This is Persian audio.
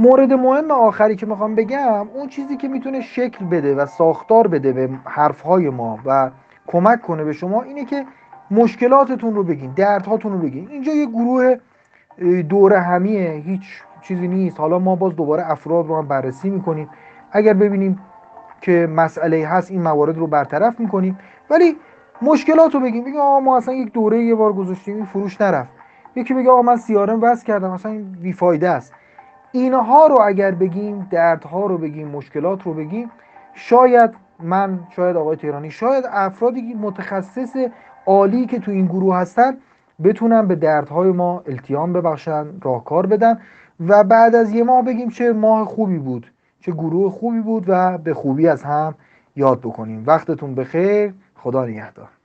مورد مهم آخری که می‌خوام بگم اون چیزی که می‌تونه شکل بده و ساختار بده به حرفهای ما و کمک کنه به شما اینه که مشکلاتتون رو بگین دردهاتون رو بگین. اینجا یه گروه دوره همیه هیچ چیزی نیست. حالا ما باز دوباره افراد رو هم بررسی می‌کنیم. اگر ببینیم که مسئله هست این موارد رو برطرف می‌کنیم. ولی مشکلات رو بگیم. بگیم آقا ما اصلا یک دوره یه بار گذاشتیم این فروش نرفت. یکی بگه آقا من سیارم وصل کردم اصلا این بیفایده است. اینها رو اگر بگیم دردها رو بگیم مشکلات رو بگیم شاید من شاید آقای تهرانی شاید افرادی متخصص عالی که تو این گروه هستن بتونن به دردهای ما التیام ببخشن راهکار بدن و بعد از یه ماه بگیم چه ماه خوبی بود چه گروه خوبی بود و به خوبی از هم یاد بکنیم. وقتتون بخیر. خدا نگهدار.